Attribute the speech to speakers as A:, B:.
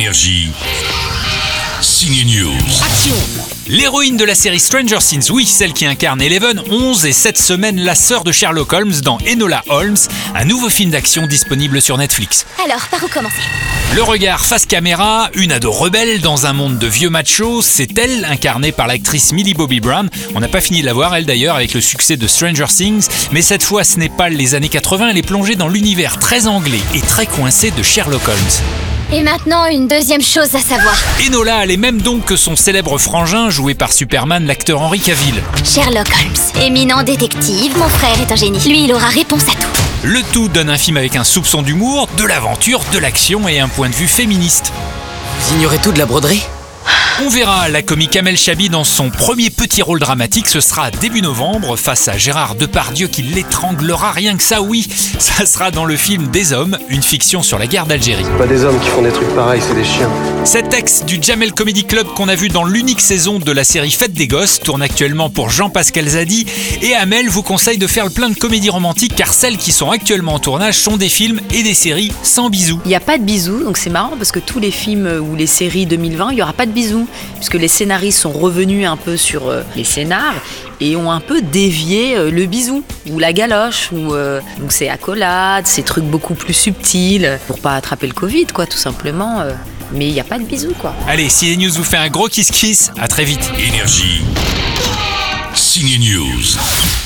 A: Énergie. Signe News.
B: Action L'héroïne de la série Stranger Things, oui, celle qui incarne Eleven, 11 et 7 semaines la sœur de Sherlock Holmes dans Enola Holmes, un nouveau film d'action disponible sur Netflix.
C: Alors, par où commencer?
B: Le regard face caméra, une ado rebelle dans un monde de vieux machos, c'est elle, incarnée par l'actrice Millie Bobby Brown. On n'a pas fini de la voir, elle d'ailleurs, avec le succès de Stranger Things, mais cette fois ce n'est pas les années 80, elle est plongée dans l'univers très anglais et très coincé de Sherlock Holmes.
C: Et maintenant, une deuxième chose à savoir.
B: Enola a les mêmes dons que son célèbre frangin, joué par Superman, l'acteur Henry Cavill.
C: Sherlock Holmes, éminent détective, mon frère est un génie. Lui, il aura réponse à tout.
B: Le tout donne un film avec un soupçon d'humour, de l'aventure, de l'action et un point de vue féministe.
D: Vous ignorez tout de la broderie?
B: On verra la comique Amel Chabi dans son premier petit rôle dramatique. Ce sera début novembre face à Gérard Depardieu qui l'étranglera rien que ça, oui. Ça sera dans le film Des Hommes, une fiction sur la guerre d'Algérie.
E: Pas des hommes qui font des trucs pareils, c'est des chiens.
B: Cet ex du Jamel Comedy Club qu'on a vu dans l'unique saison de la série Fête des Gosses tourne actuellement pour Jean-Pascal Zadi. Et Amel vous conseille de faire le plein de comédies romantiques car celles qui sont actuellement en tournage sont des films et des séries sans bisous.
F: Il n'y a pas de bisous, donc c'est marrant parce que tous les films ou les séries 2020, il n'y aura pas de bisous. Puisque les scénaristes sont revenus un peu sur euh, les scénars et ont un peu dévié euh, le bisou ou la galoche. Ou, euh, donc c'est accolade, c'est trucs beaucoup plus subtils pour pas attraper le Covid, quoi, tout simplement. euh. mais il n'y a pas de bisous, quoi.
B: Allez, si les news vous fait un gros kiss kiss, à très vite.
A: Énergie. Signe News.